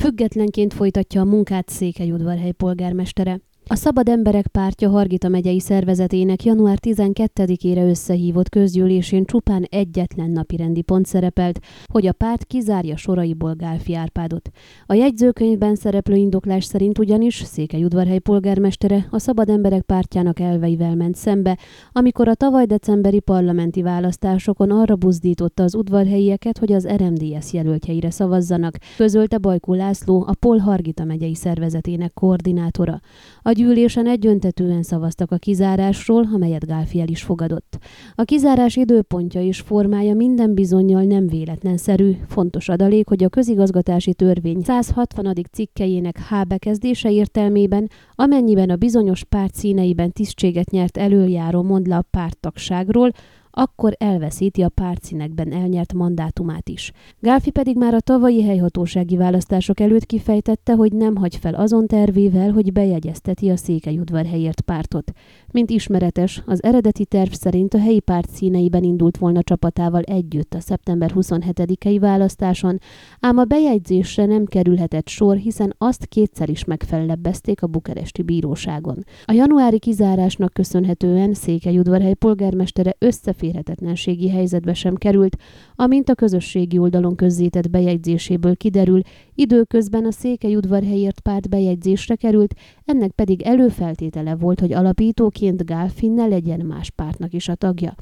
Függetlenként folytatja a munkát Székelyudvarhely polgármestere. A Szabad Emberek Pártja Hargita megyei szervezetének január 12-ére összehívott közgyűlésén csupán egyetlen napirendi pont szerepelt, hogy a párt kizárja soraiból Gálfi Árpádot. A jegyzőkönyvben szereplő indoklás szerint ugyanis Székelyudvarhely polgármestere a Szabad Emberek Pártjának elveivel ment szembe, amikor a tavaly decemberi parlamenti választásokon arra buzdította az udvarhelyieket, hogy az RMDS jelöltjeire szavazzanak, közölte Bajkó László, a Pol Hargita megyei szervezetének koordinátora. A gyűlésen egyöntetően szavaztak a kizárásról, amelyet Gálfi el is fogadott. A kizárás időpontja és formája minden bizonyal nem véletlenszerű. Fontos adalék, hogy a közigazgatási törvény 160. cikkejének H bekezdése értelmében, amennyiben a bizonyos párt színeiben tisztséget nyert előjáró mond le a párttagságról, akkor elveszíti a pártszínekben elnyert mandátumát is. Gálfi pedig már a tavalyi helyhatósági választások előtt kifejtette, hogy nem hagy fel azon tervével, hogy bejegyezteti a Székelyudvarhelyért pártot. Mint ismeretes, az eredeti terv szerint a helyi párt színeiben indult volna csapatával együtt a szeptember 27-i választáson, ám a bejegyzésre nem kerülhetett sor, hiszen azt kétszer is megfellebbezték a bukeresti bíróságon. A januári kizárásnak köszönhetően Székelyudvarhely polgármestere összefér összeférhetetlenségi helyzetbe sem került, amint a közösségi oldalon közzétett bejegyzéséből kiderül, időközben a Székelyudvarhelyért párt bejegyzésre került, ennek pedig előfeltétele volt, hogy alapítóként Gálfin ne legyen más pártnak is a tagja.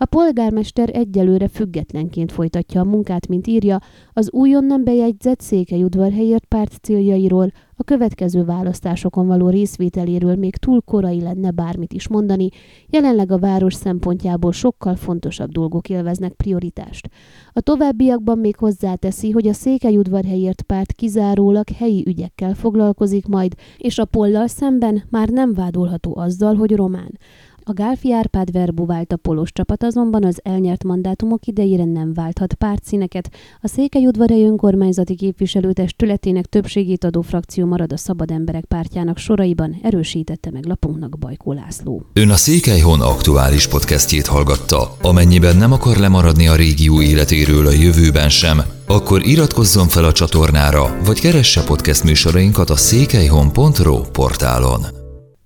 A polgármester egyelőre függetlenként folytatja a munkát, mint írja, az újonnan bejegyzett Székelyudvarhelyért párt céljairól, a következő választásokon való részvételéről még túl korai lenne bármit is mondani, jelenleg a város szempontjából sokkal fontosabb dolgok élveznek prioritást. A továbbiakban még hozzáteszi, hogy a Székelyudvarhelyért párt kizárólag helyi ügyekkel foglalkozik majd, és a pollal szemben már nem vádolható azzal, hogy román. A Gálfi Árpád verbuvált a polos csapat azonban az elnyert mandátumok idejére nem válthat pártszíneket. A Székelyudvarhely önkormányzati képviselőtestületének többségét adó frakció marad a Szabad Emberek pártjának soraiban, erősítette meg lapunknak Bajkó László. Ön a Székelyhon aktuális podcastjét hallgatta. Amennyiben nem akar lemaradni a régió életéről a jövőben sem, akkor iratkozzon fel a csatornára, vagy keresse podcast műsorainkat a székelyhon.pro portálon.